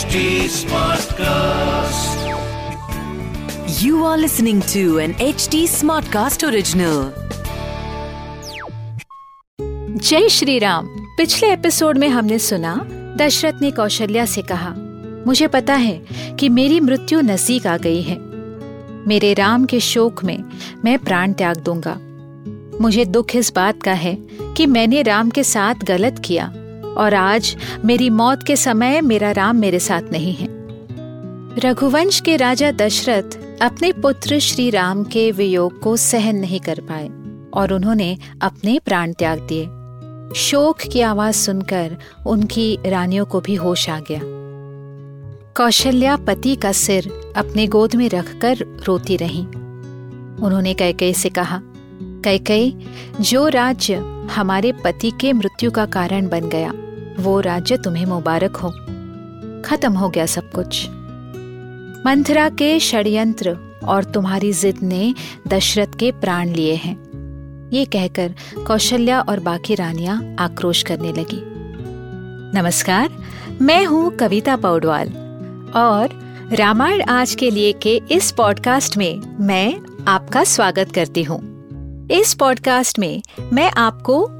HD Smartcast. You are listening to an HD Smartcast original. जय श्री राम पिछले episode में हमने सुना दशरथ ने कौशल्या से कहा मुझे पता है कि मेरी मृत्यु नज़दीक आ गई है मेरे राम के शोक में मैं प्राण त्याग दूँगा मुझे दुख इस बात का है कि मैंने राम के साथ गलत किया और आज मेरी मौत के समय मेरा राम मेरे साथ नहीं है। रघुवंश के राजा दशरथ अपने पुत्र श्री राम के वियोग को सहन नहीं कर पाए और उन्होंने अपने प्राण त्याग दिए। शोक की आवाज़ सुनकर उनकी रानियों को भी होश आ गया। कौशल्या पति का सिर अपने गोद में रखकर रोती रही। उन्होंने कैकई से कहा कैकई जो राज्य हमारे पति के मृत्यु का कारण बन गया वो राज्य तुम्हें मुबारक हो। खत्म हो गया सब कुछ। मंथरा के षड्यंत्र और तुम्हारी जिद ने दशरथ के प्राण लिए हैं। ये कहकर कौशल्या और बाकी रानियाँ आक्रोश करने लगी। नमस्कार, मैं हूँ कविता पौडवाल और रामायण आज के लिए के इस पॉडकास्ट में मैं आपका स्वागत करती हूँ। इस पॉडकास्ट में मैं आपको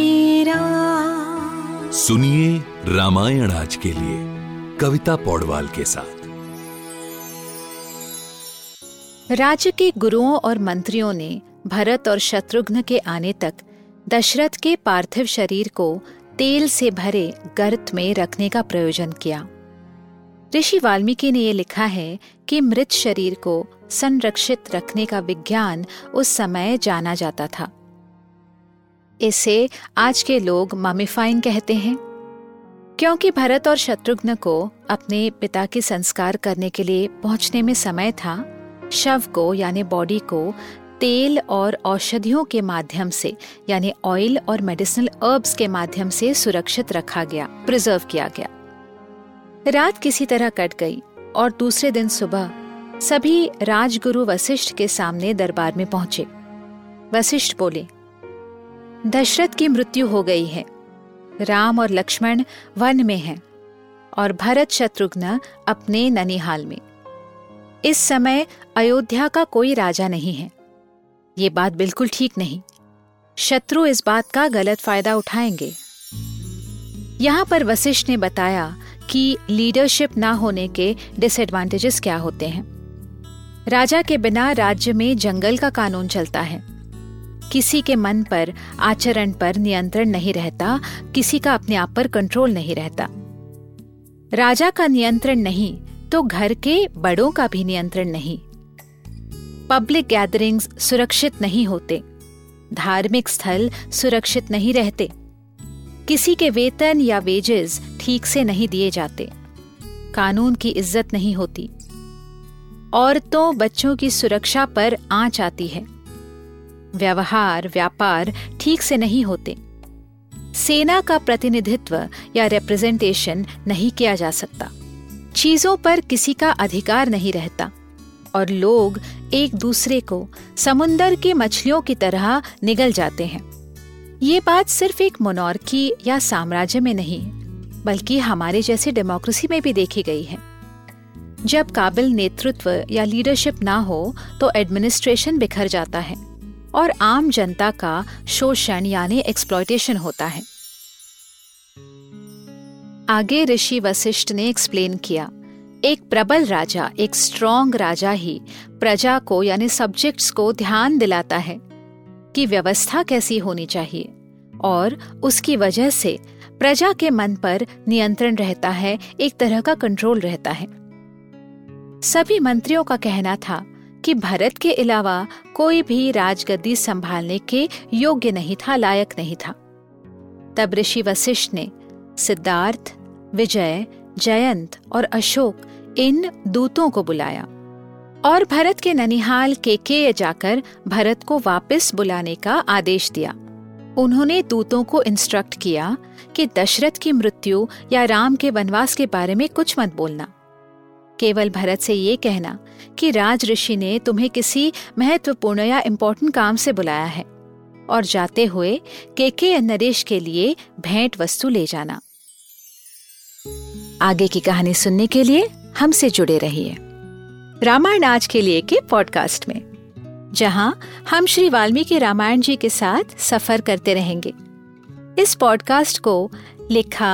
सुनिए रामायण आज के लिए, कविता पौडवाल के साथ। राज्य के गुरुओं और मंत्रियों ने भरत और शत्रुघ्न के आने तक दशरथ के पार्थिव शरीर को तेल से भरे गर्त में रखने का प्रयोजन किया। ऋषि वाल्मीकि ने ये लिखा है कि मृत शरीर को संरक्षित रखने का विज्ञान उस समय जाना जाता था। इसे आज के लोग ममिफाइंग कहते हैं। क्योंकि भरत और शत्रुघ्न को अपने पिता के संस्कार करने के लिए पहुँचने में समय था, शव को, यानी बॉडी को, तेल और औषधियों के माध्यम से, यानी ऑयल और मेडिसिनल अर्ब्स के माध्यम से सुरक्षित रखा गया प्रिजर्व किया गया। रात किसी तरह कट गई और दूसरे दिन सुबह सभी राजगुरु वशिष्ठ के सामने दरबार में पहुँचे। वशिष्ठ बोले दशरथ की मृत्यु हो गई है। राम और लक्ष्मण वन में हैं और भरत शत्रुघ्न अपने ननिहाल में। इस समय अयोध्या का कोई राजा नहीं है। ये बात बिल्कुल ठीक नहीं। शत्रु इस बात का गलत फ़ायदा उठाएँगे। यहाँ पर वशिष्ठ ने बताया कि लीडरशिप ना होने के डिसएडवांटेजेस क्या होते हैं। राजा के बिना राज्य में जंगल का कानून चलता है। किसी के मन पर आचरण पर नियंत्रण नहीं रहता, किसी का अपने आप पर कंट्रोल नहीं रहता। राजा का नियंत्रण नहीं तो घर के बड़ों का भी नियंत्रण नहीं। पब्लिक गैदरिंग्स सुरक्षित नहीं होते। धार्मिक स्थल सुरक्षित नहीं रहते। किसी के वेतन या वेजेस ठीक से नहीं दिए जाते। कानून की इज़्ज़त नहीं होती। औरतों बच्चों की सुरक्षा पर आँच आती है। व्यवहार, व्यापार ठीक से नहीं होते। सेना का प्रतिनिधित्व या रिप्रेजेंटेशन नहीं किया जा सकता। चीज़ों पर किसी का अधिकार नहीं रहता और लोग एक दूसरे को समुन्दर की मछलियों की तरह निगल जाते हैं। ये बात सिर्फ़ एक मोनॉर्की या साम्राज्य में नहीं, बल्कि हमारे जैसे डेमोक्रेसी में भी देखी गई है। जब काबिल नेतृत्व या लीडरशिप ना हो तो एडमिनिस्ट्रेशन बिखर जाता है। और आम जनता का शोषण, यानी एक्सप्लॉयटेशन होता है। आगे ऋषि वशिष्ठ ने एक्सप्लेन किया, एक प्रबल राजा, एक स्ट्रॉन्ग राजा ही प्रजा को, यानी सब्जेक्ट्स को ध्यान दिलाता है कि व्यवस्था कैसी होनी चाहिए और उसकी वजह से प्रजा के मन पर नियंत्रण रहता है, एक तरह का कंट्रोल रहता है। सभी मंत्रियों का कहना था कि भरत के अलावा कोई भी राजगद्दी संभालने के योग्य नहीं था, लायक नहीं था। तब ऋषि वशिष्ठ ने सिद्धार्थ, विजय, जयंत और अशोक इन दूतों को बुलाया और भरत के ननिहाल के के जाकर भरत को वापस बुलाने का आदेश दिया। उन्होंने दूतों को इंस्ट्रक्ट किया कि दशरथ की मृत्यु या राम के वनवास के बारे में कुछ मत बोलना। केवल भरत से ये कहना कि राज ऋषि ने तुम्हें किसी महत्वपूर्ण या इम्पोर्टेंट काम से बुलाया है और जाते हुए केके नरेश के लिए भेंट वस्तु ले जाना। आगे की कहानी सुनने के लिए हमसे जुड़े रहिए रामायण आज के लिए के पॉडकास्ट में, जहाँ हम श्री वाल्मीकि रामायण जी के साथ सफ़र करते रहेंगे। इस पॉडकास्ट को लिखा